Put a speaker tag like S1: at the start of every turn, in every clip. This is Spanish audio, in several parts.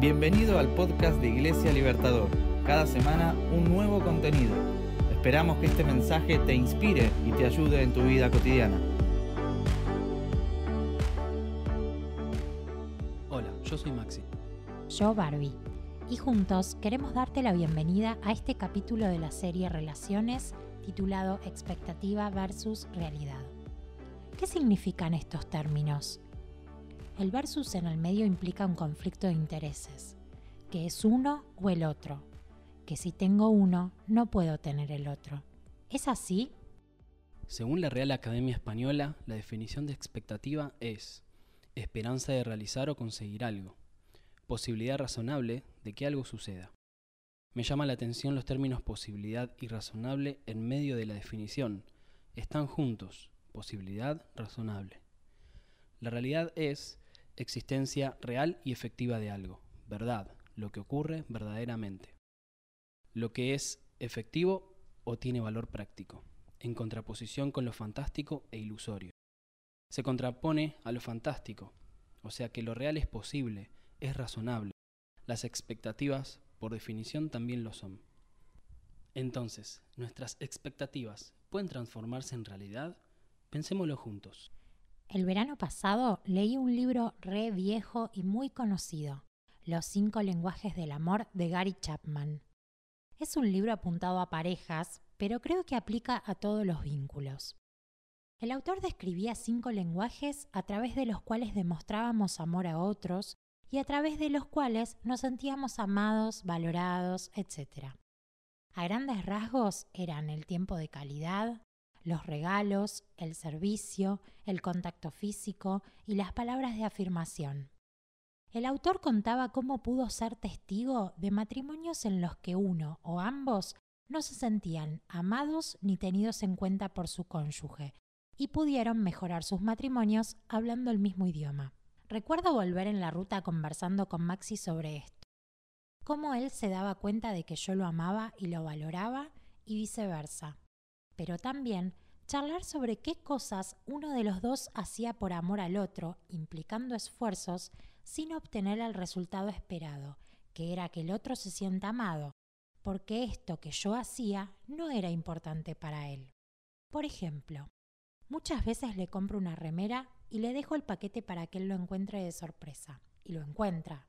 S1: Bienvenido al podcast de Iglesia Libertador. Cada semana un nuevo contenido. Esperamos que este mensaje te inspire y te ayude en tu vida cotidiana.
S2: Hola, yo soy Maxi.
S3: Yo Barbie. Y juntos queremos darte la bienvenida a este capítulo de la serie Relaciones titulado Expectativa versus Realidad. ¿Qué significan estos términos? El versus en el medio implica un conflicto de intereses, que es uno o el otro, que si tengo uno no puedo tener el otro. ¿Es así?
S2: Según la Real Academia Española, la definición de expectativa es esperanza de realizar o conseguir algo, posibilidad razonable de que algo suceda. Me llama la atención los términos posibilidad y razonable en medio de la definición. Están juntos, posibilidad, razonable. La realidad es existencia real y efectiva de algo, verdad, lo que ocurre verdaderamente. Lo que es efectivo o tiene valor práctico, en contraposición con lo fantástico e ilusorio. Se contrapone a lo fantástico, o sea que lo real es posible, es razonable. Las expectativas, por definición, también lo son. Entonces, ¿nuestras expectativas pueden transformarse en realidad? Pensémoslo juntos.
S3: El verano pasado leí un libro re viejo y muy conocido, Los cinco lenguajes del amor de Gary Chapman. Es un libro apuntado a parejas, pero creo que aplica a todos los vínculos. El autor describía cinco lenguajes a través de los cuales demostrábamos amor a otros y a través de los cuales nos sentíamos amados, valorados, etc. A grandes rasgos eran el tiempo de calidad, los regalos, el servicio, el contacto físico y las palabras de afirmación. El autor contaba cómo pudo ser testigo de matrimonios en los que uno o ambos no se sentían amados ni tenidos en cuenta por su cónyuge y pudieron mejorar sus matrimonios hablando el mismo idioma. Recuerdo volver en la ruta conversando con Maxi sobre esto, cómo él se daba cuenta de que yo lo amaba y lo valoraba y viceversa pero también charlar sobre qué cosas uno de los dos hacía por amor al otro, implicando esfuerzos sin obtener el resultado esperado, que era que el otro se sienta amado, porque esto que yo hacía no era importante para él. Por ejemplo, muchas veces le compro una remera y le dejo el paquete para que él lo encuentre de sorpresa. Y lo encuentra,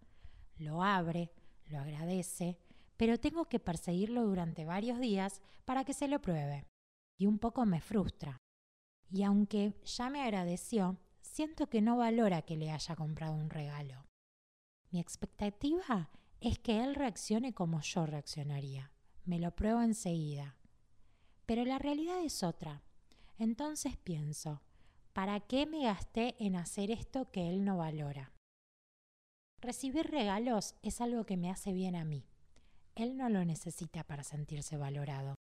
S3: lo abre, lo agradece, pero tengo que perseguirlo durante varios días para que se lo pruebe y un poco me frustra. Y aunque ya me agradeció, siento que no valora que le haya comprado un regalo. Mi expectativa es que él reaccione como yo reaccionaría. Me lo pruebo enseguida. Pero la realidad es otra. Entonces pienso, ¿para qué me gasté en hacer esto que él no valora? Recibir regalos es algo que me hace bien a mí. Él no lo necesita para sentirse valorado.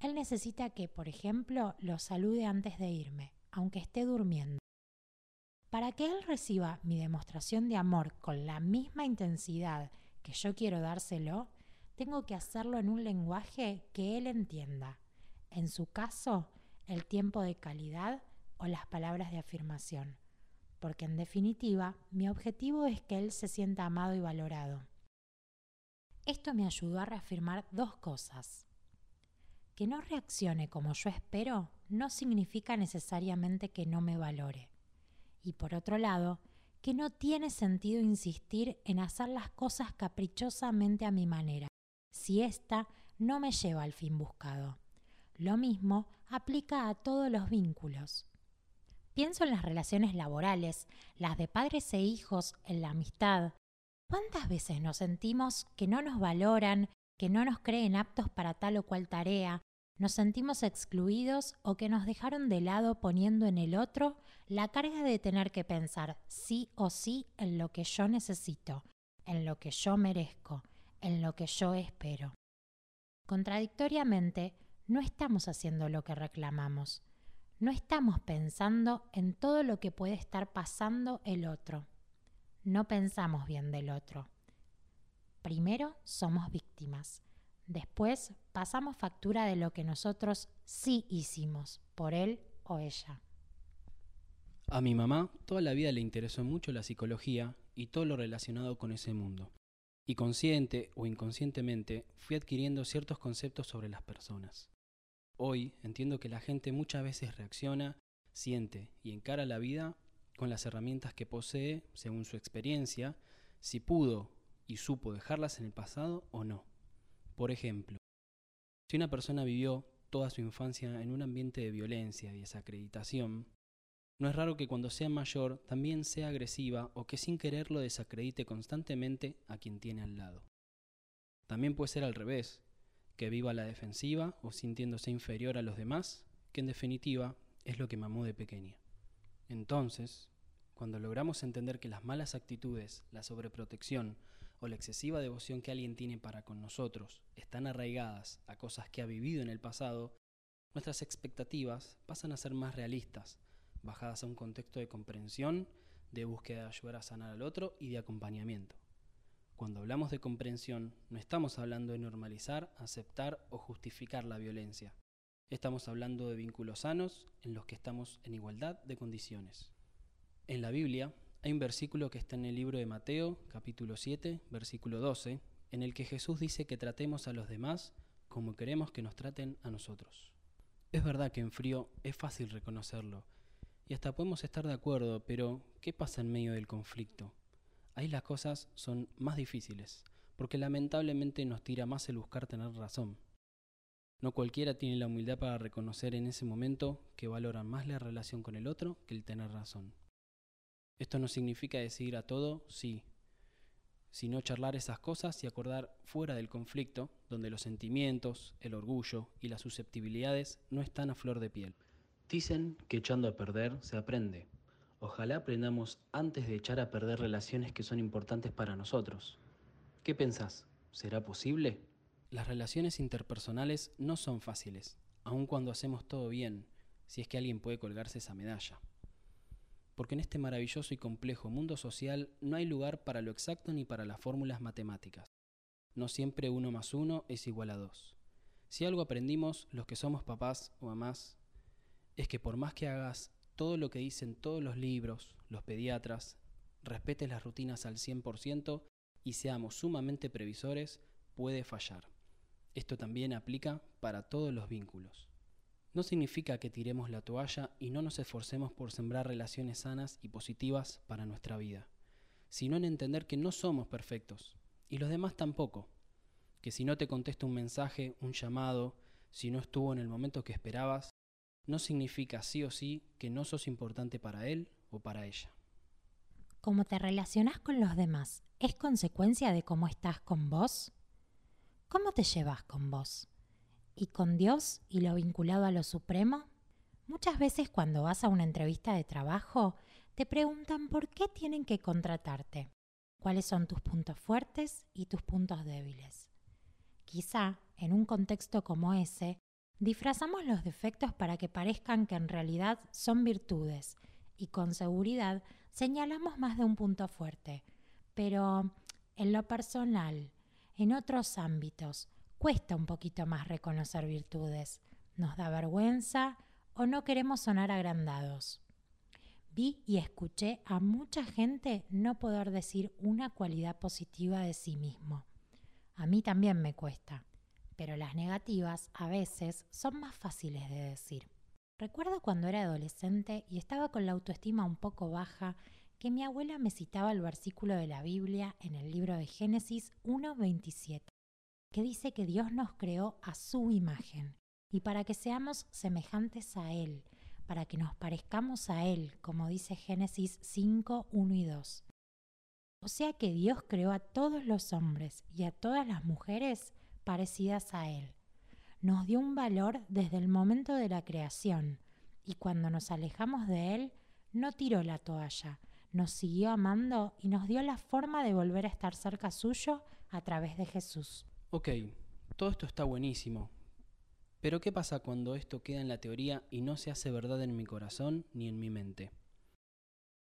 S3: Él necesita que, por ejemplo, lo salude antes de irme, aunque esté durmiendo. Para que él reciba mi demostración de amor con la misma intensidad que yo quiero dárselo, tengo que hacerlo en un lenguaje que él entienda. En su caso, el tiempo de calidad o las palabras de afirmación. Porque en definitiva, mi objetivo es que él se sienta amado y valorado. Esto me ayudó a reafirmar dos cosas. Que no reaccione como yo espero no significa necesariamente que no me valore. Y por otro lado, que no tiene sentido insistir en hacer las cosas caprichosamente a mi manera, si ésta no me lleva al fin buscado. Lo mismo aplica a todos los vínculos. Pienso en las relaciones laborales, las de padres e hijos, en la amistad. ¿Cuántas veces nos sentimos que no nos valoran, que no nos creen aptos para tal o cual tarea, nos sentimos excluidos o que nos dejaron de lado poniendo en el otro la carga de tener que pensar sí o sí en lo que yo necesito, en lo que yo merezco, en lo que yo espero. Contradictoriamente, no estamos haciendo lo que reclamamos, no estamos pensando en todo lo que puede estar pasando el otro, no pensamos bien del otro. Primero somos víctimas Después pasamos factura de lo que nosotros sí hicimos por él o ella.
S2: A mi mamá toda la vida le interesó mucho la psicología y todo lo relacionado con ese mundo. Y consciente o inconscientemente fui adquiriendo ciertos conceptos sobre las personas. Hoy entiendo que la gente muchas veces reacciona, siente y encara la vida con las herramientas que posee según su experiencia, si pudo y supo dejarlas en el pasado o no. Por ejemplo, si una persona vivió toda su infancia en un ambiente de violencia y desacreditación, no es raro que cuando sea mayor también sea agresiva o que sin quererlo desacredite constantemente a quien tiene al lado. También puede ser al revés, que viva la defensiva o sintiéndose inferior a los demás, que en definitiva es lo que mamó de pequeña. Entonces, cuando logramos entender que las malas actitudes, la sobreprotección o la excesiva devoción que alguien tiene para con nosotros están arraigadas a cosas que ha vivido en el pasado, nuestras expectativas pasan a ser más realistas bajadas a un contexto de comprensión, de búsqueda de ayudar a sanar al otro y de acompañamiento. Cuando hablamos de comprensión, no estamos hablando de normalizar, aceptar o justificar la violencia. Estamos hablando de vínculos sanos en los que estamos en igualdad de condiciones. En la Biblia hay un versículo que está en el libro de Mateo, capítulo 7, versículo 12, en el que Jesús dice que tratemos a los demás como queremos que nos traten a nosotros. Es verdad que en frío es fácil reconocerlo, y hasta podemos estar de acuerdo, pero ¿qué pasa en medio del conflicto? Ahí las cosas son más difíciles, porque lamentablemente nos tira más el buscar tener razón. No cualquiera tiene la humildad para reconocer en ese momento que valora más la relación con el otro que el tener razón. Esto no significa decir a todo sí, sino charlar esas cosas y acordar fuera del conflicto, donde los sentimientos, el orgullo y las susceptibilidades no están a flor de piel. Dicen que echando a perder se aprende. Ojalá aprendamos antes de echar a perder relaciones que son importantes para nosotros. ¿Qué pensás? ¿Será posible? Las relaciones interpersonales no son fáciles, aun cuando hacemos todo bien, si es que alguien puede colgarse esa medalla. Porque en este maravilloso y complejo mundo social no hay lugar para lo exacto ni para las fórmulas matemáticas. No siempre uno más uno es igual a dos. Si algo aprendimos los que somos papás o mamás es que por más que hagas todo lo que dicen todos los libros, los pediatras, respetes las rutinas al 100% y seamos sumamente previsores, puede fallar. Esto también aplica para todos los vínculos. No significa que tiremos la toalla y no nos esforcemos por sembrar relaciones sanas y positivas para nuestra vida, sino en entender que no somos perfectos y los demás tampoco, que si no te contesta un mensaje, un llamado, si no estuvo en el momento que esperabas, no significa sí o sí que no sos importante para él o para ella.
S3: ¿Cómo te relacionas con los demás es consecuencia de cómo estás con vos? ¿Cómo te llevas con vos? ¿Y con Dios y lo vinculado a lo supremo? Muchas veces cuando vas a una entrevista de trabajo, te preguntan por qué tienen que contratarte, cuáles son tus puntos fuertes y tus puntos débiles. Quizá, en un contexto como ese, Disfrazamos los defectos para que parezcan que en realidad son virtudes y con seguridad señalamos más de un punto fuerte. Pero en lo personal, en otros ámbitos, cuesta un poquito más reconocer virtudes. Nos da vergüenza o no queremos sonar agrandados. Vi y escuché a mucha gente no poder decir una cualidad positiva de sí mismo. A mí también me cuesta pero las negativas a veces son más fáciles de decir. Recuerdo cuando era adolescente y estaba con la autoestima un poco baja que mi abuela me citaba el versículo de la Biblia en el libro de Génesis 1.27, que dice que Dios nos creó a su imagen y para que seamos semejantes a Él, para que nos parezcamos a Él, como dice Génesis 5, 1 y 2. O sea que Dios creó a todos los hombres y a todas las mujeres parecidas a Él. Nos dio un valor desde el momento de la creación y cuando nos alejamos de Él, no tiró la toalla, nos siguió amando y nos dio la forma de volver a estar cerca suyo a través de Jesús.
S2: Ok, todo esto está buenísimo, pero ¿qué pasa cuando esto queda en la teoría y no se hace verdad en mi corazón ni en mi mente?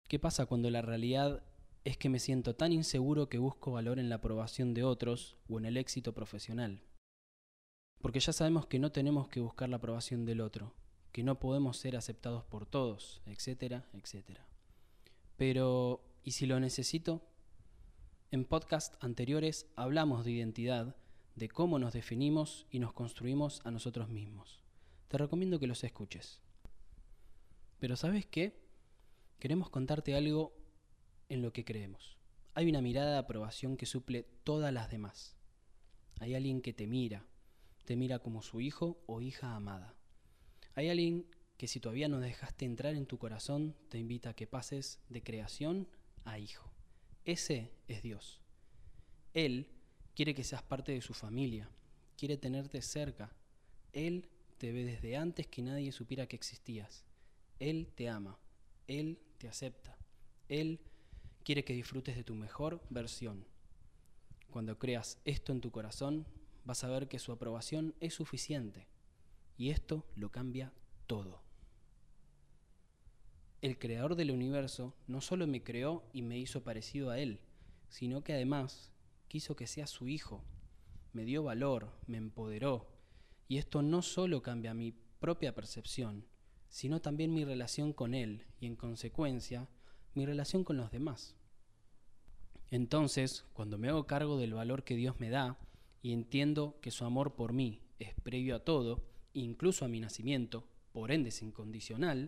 S2: ¿Qué pasa cuando la realidad es que me siento tan inseguro que busco valor en la aprobación de otros o en el éxito profesional. Porque ya sabemos que no tenemos que buscar la aprobación del otro, que no podemos ser aceptados por todos, etcétera, etcétera. Pero, ¿y si lo necesito? En podcasts anteriores hablamos de identidad, de cómo nos definimos y nos construimos a nosotros mismos. Te recomiendo que los escuches. Pero ¿sabes qué? Queremos contarte algo en lo que creemos. Hay una mirada de aprobación que suple todas las demás. Hay alguien que te mira, te mira como su hijo o hija amada. Hay alguien que si todavía no dejaste entrar en tu corazón, te invita a que pases de creación a hijo. Ese es Dios. Él quiere que seas parte de su familia, quiere tenerte cerca. Él te ve desde antes que nadie supiera que existías. Él te ama, Él te acepta, Él quiere que disfrutes de tu mejor versión. Cuando creas esto en tu corazón, vas a ver que su aprobación es suficiente y esto lo cambia todo. El creador del universo no solo me creó y me hizo parecido a Él, sino que además quiso que sea su hijo, me dio valor, me empoderó, y esto no solo cambia mi propia percepción, sino también mi relación con Él y en consecuencia mi relación con los demás. Entonces, cuando me hago cargo del valor que Dios me da y entiendo que su amor por mí es previo a todo, incluso a mi nacimiento, por ende es incondicional,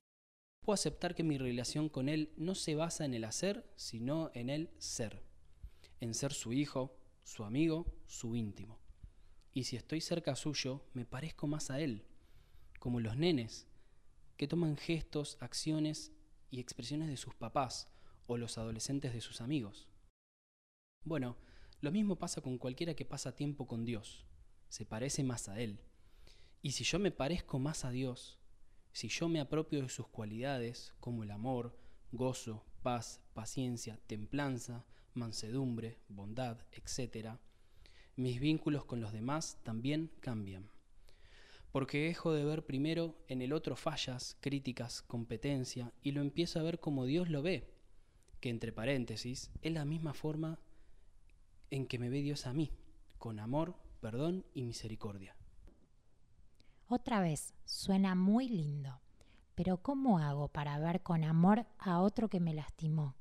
S2: puedo aceptar que mi relación con Él no se basa en el hacer, sino en el ser, en ser su hijo, su amigo, su íntimo. Y si estoy cerca suyo, me parezco más a Él, como los nenes, que toman gestos, acciones y expresiones de sus papás o los adolescentes de sus amigos. Bueno, lo mismo pasa con cualquiera que pasa tiempo con Dios, se parece más a Él. Y si yo me parezco más a Dios, si yo me apropio de sus cualidades, como el amor, gozo, paz, paciencia, templanza, mansedumbre, bondad, etc., mis vínculos con los demás también cambian. Porque dejo de ver primero en el otro fallas, críticas, competencia, y lo empiezo a ver como Dios lo ve, que entre paréntesis es la misma forma en que me ve Dios a mí, con amor, perdón y misericordia.
S3: Otra vez, suena muy lindo, pero ¿cómo hago para ver con amor a otro que me lastimó?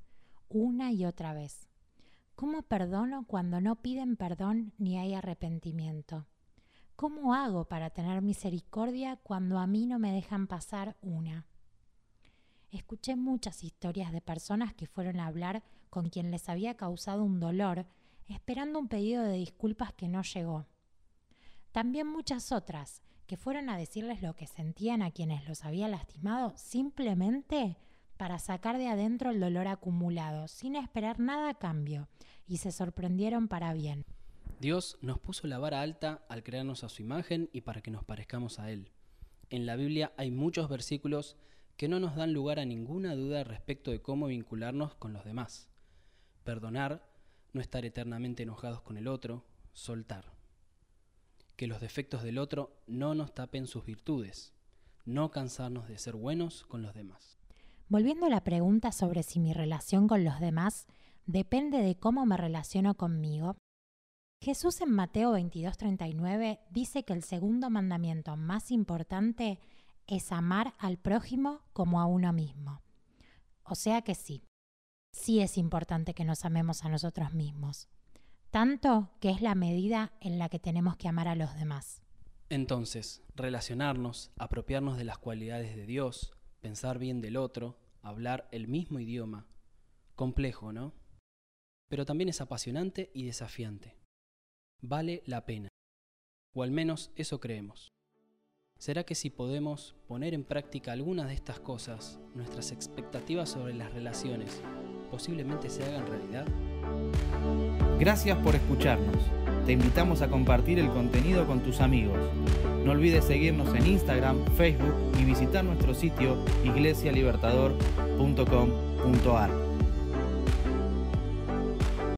S3: Una y otra vez. ¿Cómo perdono cuando no piden perdón ni hay arrepentimiento? ¿Cómo hago para tener misericordia cuando a mí no me dejan pasar una? Escuché muchas historias de personas que fueron a hablar con quien les había causado un dolor, esperando un pedido de disculpas que no llegó. También muchas otras que fueron a decirles lo que sentían a quienes los había lastimado simplemente para sacar de adentro el dolor acumulado, sin esperar nada a cambio, y se sorprendieron para bien.
S2: Dios nos puso la vara alta al crearnos a su imagen y para que nos parezcamos a Él. En la Biblia hay muchos versículos que no nos dan lugar a ninguna duda respecto de cómo vincularnos con los demás. Perdonar, no estar eternamente enojados con el otro, soltar que los defectos del otro no nos tapen sus virtudes, no cansarnos de ser buenos con los demás.
S3: Volviendo a la pregunta sobre si mi relación con los demás depende de cómo me relaciono conmigo, Jesús en Mateo 22:39 dice que el segundo mandamiento más importante es amar al prójimo como a uno mismo. O sea que sí, sí es importante que nos amemos a nosotros mismos tanto que es la medida en la que tenemos que amar a los demás.
S2: Entonces, relacionarnos, apropiarnos de las cualidades de Dios, pensar bien del otro, hablar el mismo idioma. Complejo, ¿no? Pero también es apasionante y desafiante. Vale la pena. O al menos eso creemos. ¿Será que si podemos poner en práctica algunas de estas cosas, nuestras expectativas sobre las relaciones posiblemente se hagan realidad?
S1: Gracias por escucharnos. Te invitamos a compartir el contenido con tus amigos. No olvides seguirnos en Instagram, Facebook y visitar nuestro sitio iglesialibertador.com.ar.